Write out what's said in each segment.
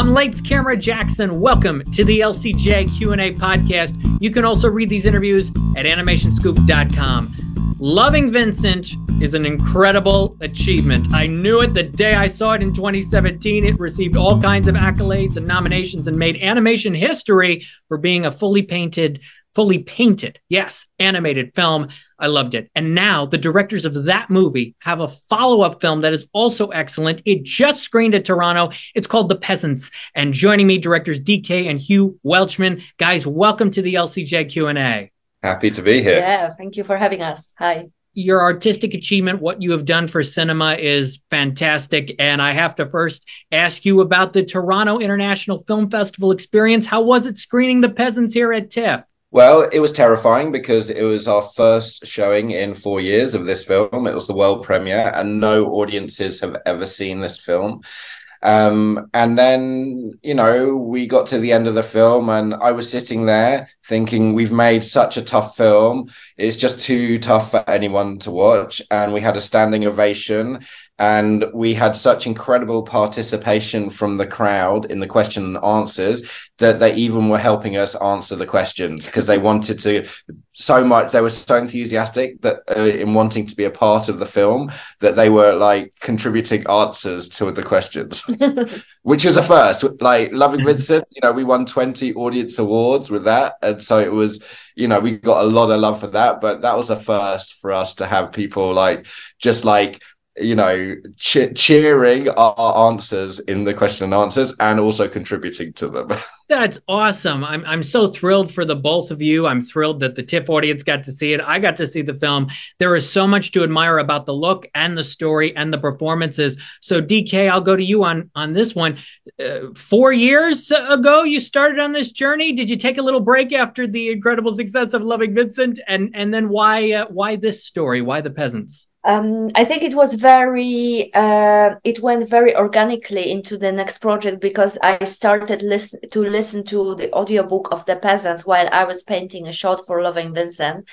I'm Lights Camera Jackson. Welcome to the LCJ Q&A podcast. You can also read these interviews at animationscoop.com. Loving Vincent is an incredible achievement. I knew it the day I saw it in 2017. It received all kinds of accolades and nominations and made animation history for being a fully painted fully painted, yes, animated film. I loved it. And now the directors of that movie have a follow up film that is also excellent. It just screened at Toronto. It's called The Peasants. And joining me, directors DK and Hugh Welchman. Guys, welcome to the LCJ Q&A. Happy to be here. Yeah, thank you for having us. Hi your artistic achievement, what you have done for cinema is fantastic. And I have to first ask you about the Toronto International Film Festival experience. How was it screening The Peasants here at TIFF? Well, it was terrifying because it was our first showing in four years of this film. It was the world premiere, and no audiences have ever seen this film. Um, and then, you know, we got to the end of the film, and I was sitting there thinking, we've made such a tough film. It's just too tough for anyone to watch. And we had a standing ovation and we had such incredible participation from the crowd in the question and answers that they even were helping us answer the questions because they wanted to so much they were so enthusiastic that uh, in wanting to be a part of the film that they were like contributing answers to the questions which was a first. Like loving vincent you know we won 20 audience awards with that. And so it was you know we got a lot of love for that. But that was a first for us to have people like just like you know, che- cheering our answers in the question and answers and also contributing to them. That's awesome. I'm, I'm so thrilled for the both of you. I'm thrilled that the TIFF audience got to see it. I got to see the film. There is so much to admire about the look and the story and the performances. So, DK, I'll go to you on, on this one. Uh, four years ago, you started on this journey. Did you take a little break after the incredible success of Loving Vincent? And, and then why, uh, why this story? Why the peasants? Um, I think it was very, uh, it went very organically into the next project because I started listen to listen to the audiobook of the peasants while I was painting a shot for Loving Vincent.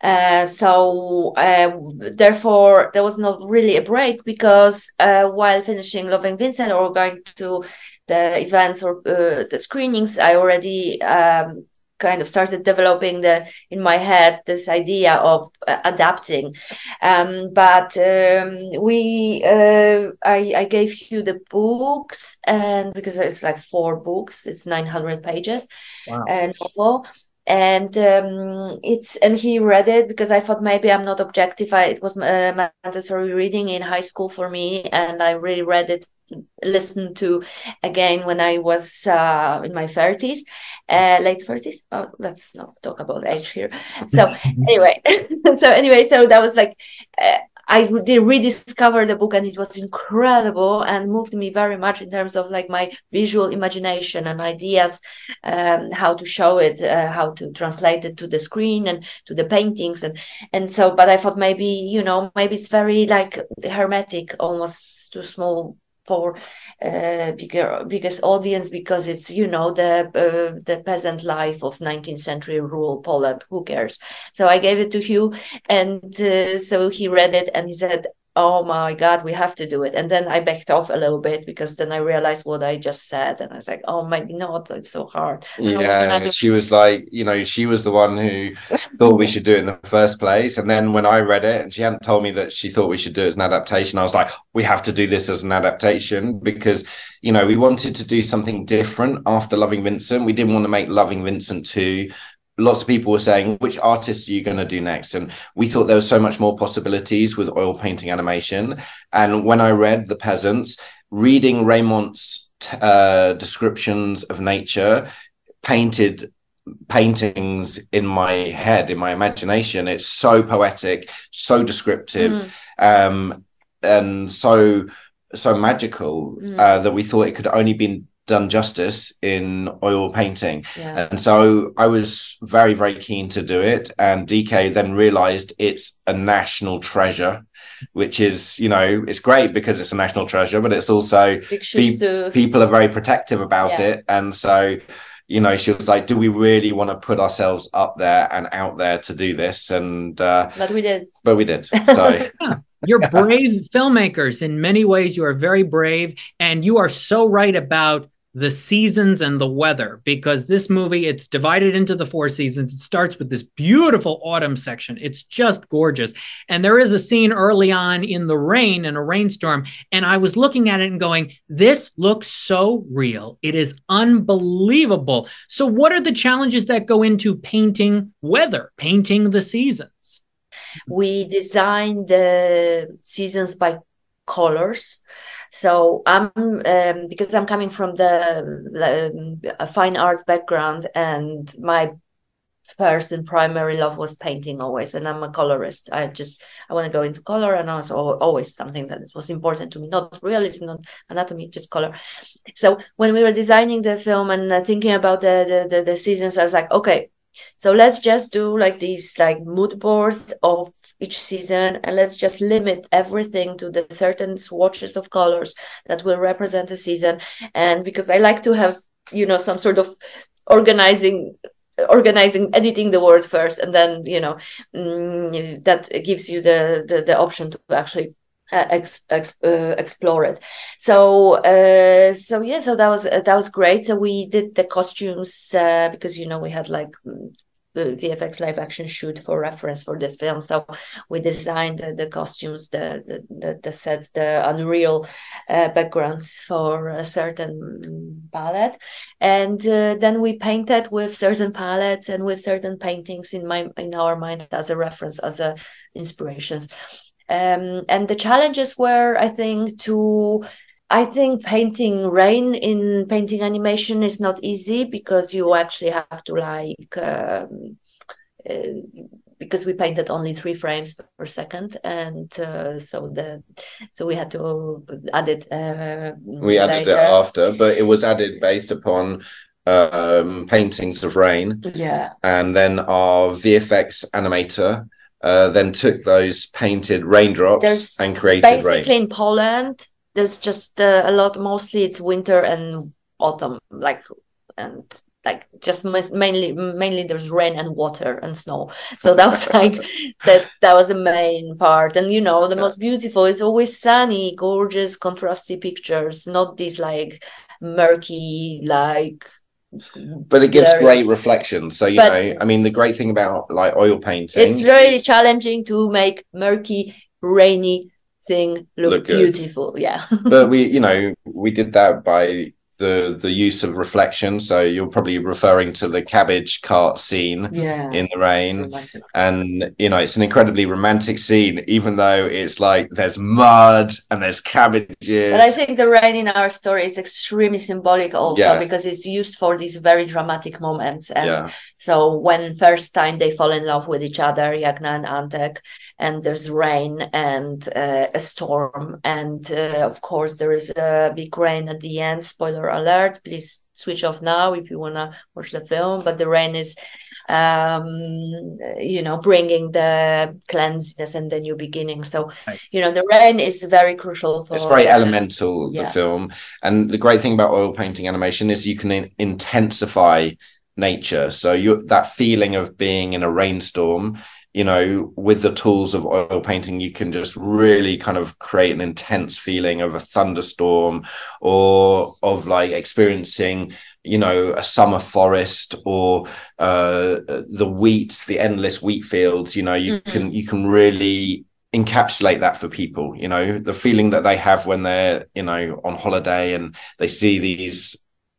Uh, so uh, therefore there was not really a break because uh, while finishing Loving Vincent or going to the events or uh, the screenings, I already um, kind of started developing the in my head this idea of uh, adapting um, but um, we uh, I, I gave you the books and because it's like four books it's 900 pages wow. a novel and um, it's and he read it because I thought maybe I'm not objective. I, it was uh, mandatory reading in high school for me, and I really read it, listened to again when I was uh, in my thirties, uh, late thirties. Oh, let's not talk about age here. So anyway, so anyway, so that was like uh, I did rediscover the book and it was incredible and moved me very much in terms of like my visual imagination and ideas, um, how to show it, uh, how to translate it to the screen and to the paintings and and so. But I thought maybe you know maybe it's very like hermetic, almost too small for uh, bigger biggest audience because it's you know the uh, the peasant life of 19th century rural Poland. Who cares? So I gave it to Hugh, and uh, so he read it and he said, oh my god we have to do it. And then i backed off a little bit because then i realized what i just said. And i was like oh maybe not it's so hard. Yeah she was like you know she was the one who thought we should do it in the first place. And then when i read it and she hadn't told me that she thought we should do it as an adaptation i was like we have to do this as an adaptation because you know we wanted to do something different after loving vincent. We didn't want to make loving vincent 2 lots of people were saying which artist are you going to do next and we thought there was so much more possibilities with oil painting animation and when i read the peasants reading Reymont's uh, descriptions of nature painted paintings in my head in my imagination it's so poetic so descriptive mm. um, and so so magical mm. uh, that we thought it could only be done justice in oil painting. Yeah. And so I was very, very keen to do it. And DK then realized it's a national treasure, which is, you know, it's great because it's a national treasure, but it's also pe- people are very protective about yeah. it. And so, you know, she was like, do we really want to put ourselves up there and out there to do this? And, uh, but we did. But we did. So. You're brave filmmakers. In many ways, you are very brave. And you are so right about the seasons and the weather because this movie it's divided into the four seasons. It starts with this beautiful autumn section. It's just gorgeous. And there is a scene early on in the rain in a rainstorm and i was looking at it and going this looks so real. It is unbelievable. So what are the challenges that go into painting weather painting the seasons? We design the seasons by colors so i'm um, because i'm coming from the um, fine art background and my first and primary love was painting always and i'm a colorist. I just i want to go into color and also always something that was important to me not realism not anatomy just color. So when we were designing the film and uh, thinking about the, the the, the seasons i was like okay so let's just do like these like mood boards of each season and let's just limit everything to the certain swatches of colors that will represent a season. And because i like to have you know some sort of organizing organizing editing the word first and then you know mm, that gives you the, the the option to actually uh, uh, explore it so uh, so yeah so that was that was great so we did the costumes uh, because you know we had like the VFX live action shoot for reference for this film. So we designed the, the costumes, the, the, the the sets, the Unreal uh, backgrounds for a certain palette, and uh, then we painted with certain palettes and with certain paintings in my in our mind as a reference, as a inspirations. Um, and the challenges were, I think, to I think painting rain in painting animation is not easy because you actually have to like um, uh, because we painted only three frames per second and uh, so the so we had to add it uh, we added later. it after but it was added based upon um, paintings of rain yeah and then our vfx animator uh, then took those painted raindrops There's and created basically rain. in poland there's just uh, a lot mostly it's winter and autumn like and like just mainly mainly there's rain and water and snow. So that was like that that was the main part. And you know the most beautiful is always sunny gorgeous contrasty pictures not these like murky like but it gives great reflection so you know i mean the great thing about like oil painting it's very is... challenging to make murky rainy thing look, look beautiful. Yeah. but we, you know, we did that by the the use of reflection. So you're probably referring to the cabbage cart scene yeah, in the rain. And you know, it's an incredibly romantic scene, even though it's like there's mud and there's cabbages. But I think the rain in our story is extremely symbolic also yeah. because it's used for these very dramatic moments. And yeah. so when first time they fall in love with each other, Jagna and Antek, and there's rain and uh, a storm, and uh, of course there is a big rain at the end. Spoiler alert! Please switch off now if you wanna watch the film. But the rain is, um, you know, bringing the cleanliness and the new beginning. So right. you know, the rain is very crucial for. It's very uh, elemental yeah. the film, and the great thing about oil painting animation is you can in- intensify nature. So you that feeling of being in a rainstorm you know, with the tools of oil painting, you can just really kind of create an intense feeling of a thunderstorm or of like experiencing, you know, a summer forest or uh, the wheat, the endless wheat fields. You know, you mm-hmm. can you can really encapsulate that for people you know the feeling that they have when they're you know on holiday and they see these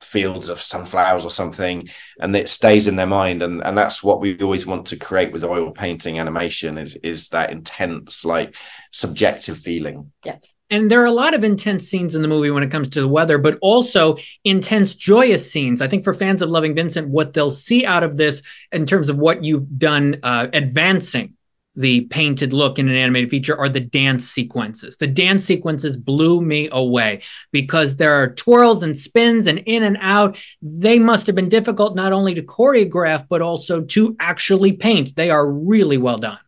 fields of sunflowers or something and it stays in their mind. And and that's what we always want to create with oil painting animation is is that intense like subjective feeling. Yeah. And there are a lot of intense scenes in the movie when it comes to the weather, but also intense, joyous scenes. I think for fans of Loving Vincent, what they'll see out of this in terms of what you've done uh, advancing the painted look in an animated feature are the dance sequences. The dance sequences blew me away because there are twirls and spins and in and out. They must have been difficult not only to choreograph, but also to actually paint. They are really well done.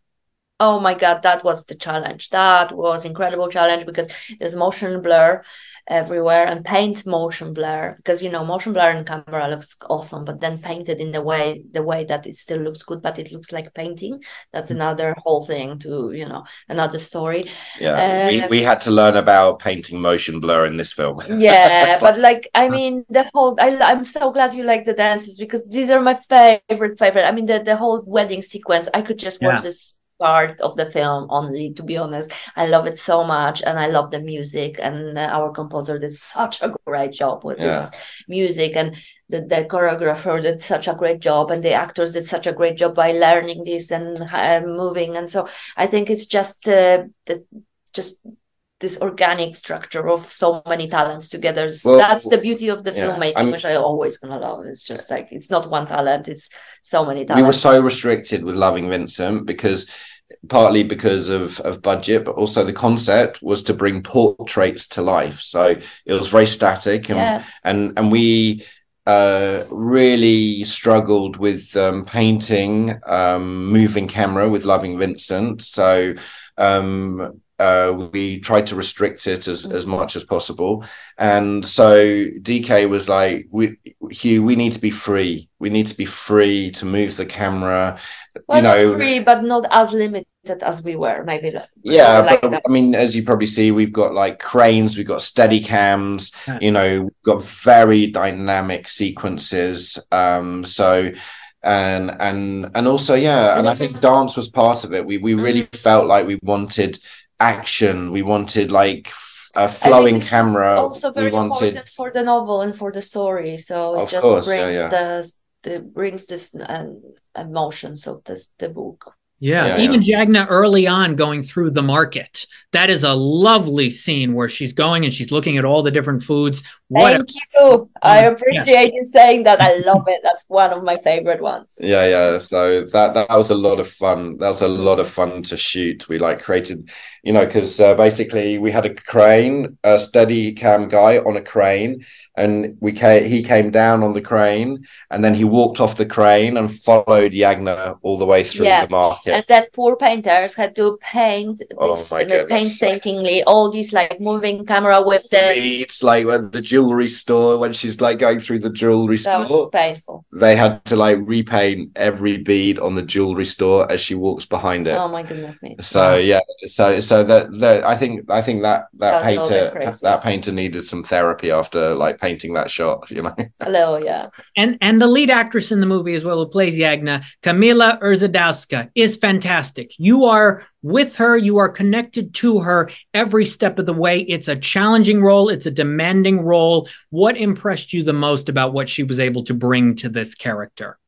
Oh my God, that was the challenge. That was incredible challenge because there's motion blur everywhere and paint motion blur because you know motion blur in camera looks awesome but then painted in the way the way that it still looks good but it looks like painting that's Mm. another whole thing to you know another story Yeah, we, Um, we had to learn about painting motion blur in this film. yeah but like i mean the whole I, i'm so glad you like the dances because these are my favorite favorite i mean the, the whole wedding sequence i could just watch Yeah. this part of the film only to be honest. I love it so much and i love the music and uh, our composer did such a great job with this music and the, the choreographer did such a great job and the actors did such a great job by learning this and uh, moving and so i think it's just uh, the just this organic structure of so many talents together. Well, that's the beauty of the yeah, filmmaking I'm- which i always gonna love. It's just like it's not one talent it's so many talents. we were so restricted with loving vincent because partly because of of budget but also the concept was to bring portraits to life. So it was very static and yeah. and and we uh really struggled with um painting um moving camera with loving vincent. So um uh we tried to restrict it as as much as possible. And so dk was like we hugh we need to be free. We need to be free to move the camera well, you know not free but not as limited as we were maybe yeah like but that. i mean as you probably see we've got like cranes we've got steady cams Yeah. you know we've got very dynamic sequences um so and and and also yeah And and i think dance was part of it. We we really felt like we wanted action. We wanted like a flowing camera. also we very wanted important for the novel and for the story so it Of just course, brings yeah. the the brings this um, emotions of this the book Yeah, Yeah, even Jagna early on going through the market. That is a lovely scene where she's going and she's looking at all the different foods. What a- Thank you. I Yeah. appreciate you saying that. I love it. That's one of my favorite ones. Yeah, yeah. So that that was a lot of fun. That was a lot of fun to shoot. We like created, you know, because uh, basically we had a crane, a steady cam guy on a crane, and we came. He came down on the crane, and then he walked off the crane and followed Jagna all the way through Yeah. the market. And that poor painters had to paint Oh this uh, painstakingly all these like moving camera with the Beads, like at the jewelry store when she's like going through the jewelry that store. was painful. They had to like repaint every bead on the jewelry store as she walks behind it. Oh my goodness me. So yeah, so so that that I think I think that that little painter that painter needed some therapy after like painting that shot, you know. A little, yeah. and and the lead actress in the movie as well who plays Jagna, Kamila Urzadowska, is fantastic. You are with her, you are connected to her every step of the way. It's a challenging role, it's a demanding role. What impressed you the most about what she was able to bring to this character?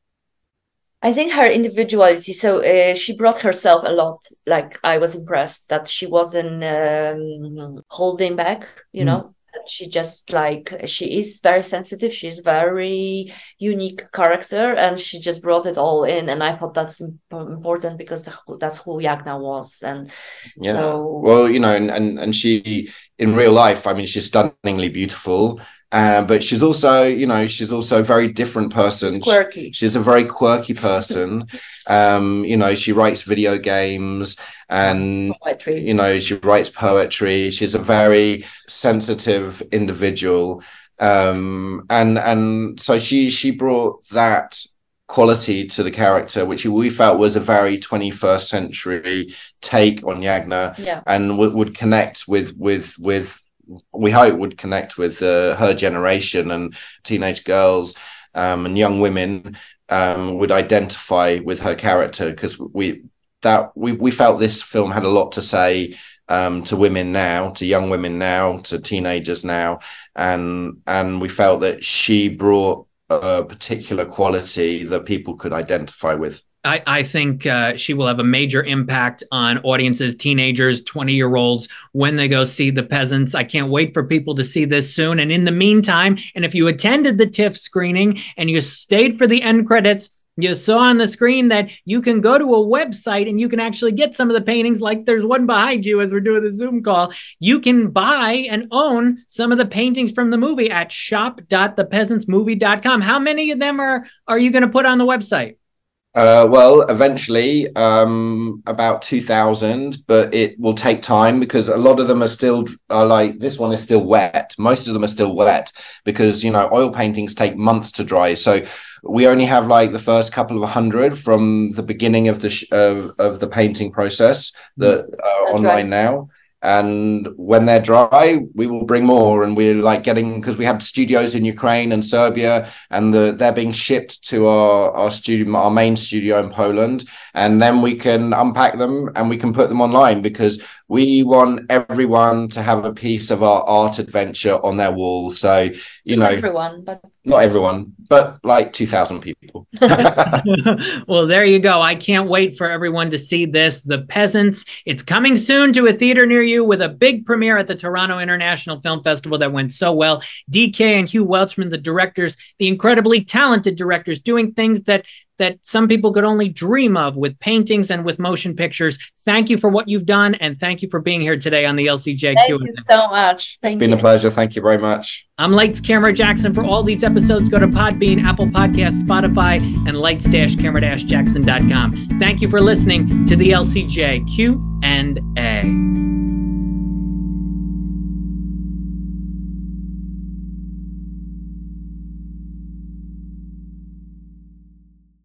I think her individuality. So uh, she brought herself a lot. Like I was impressed that she wasn't um, holding back. You Mm. know, that she just like she is very sensitive. She's very unique character, and she just brought it all in. And I thought that's imp- important because that's who Jagna was. And Yeah. so Well, you know, and, and and she in real life, I mean, she's stunningly beautiful, uh, but she's also, you know, she's also a very different person. She- quirky. She's a very quirky person. um, you know, she writes video games and Poetry. you know she writes poetry she's a very sensitive individual um and and so she she brought that quality to the character which we felt was a very 21st century take on Jagna Yeah. and w- would connect with with with we hope would connect with uh, her generation and teenage girls um, and young women um, would identify with her character because we that we we felt this film had a lot to say um, to women now, to young women now, to teenagers now, and and we felt that she brought a particular quality that people could identify with. I, I think uh, she will have a major impact on audiences, teenagers, 20 year olds, when they go see The Peasants. I can't wait for people to see this soon. And in the meantime, and if you attended the TIFF screening and you stayed for the end credits, you saw on the screen that you can go to a website and you can actually get some of the paintings, like there's one behind you as we're doing the Zoom call. You can buy and own some of the paintings from the movie at shop.thepeasantsmovie.com. How many of them are, are you going to put on the website? Uh, well, eventually, um, about 2000, but it will take time because a lot of them are still are like this one is still wet. Most of them are still wet because you know oil paintings take months to dry. So we only have like the first couple of hundred from the beginning of the sh- of, of the painting process that are That's online right. now. And when they're dry, we will bring more. And we're like getting because we had studios in Ukraine and Serbia, and the, they're being shipped to our our studio, our main studio in Poland, and then we can unpack them and we can put them online because we want everyone to have a piece of our art adventure on their wall. So you know, everyone, but not everyone, but like two thousand people. well, there you go. I can't wait for everyone to see this. The Peasants. It's coming soon to a theater near you with a big premiere at the Toronto International Film Festival that went so well. DK and Hugh Welchman, the directors, the incredibly talented directors, doing things that that some people could only dream of with paintings and with motion pictures. Thank you for what you've done, and thank you for being here today on the LCJ thank Q&A. you so much. Thank it's been you. a pleasure. Thank you very much. I'm Lights Camera Jackson. For all these episodes, go to Podbean, Apple Podcasts, Spotify, and lights-camera-jackson.com. Thank you for listening to the LCJ Q&A.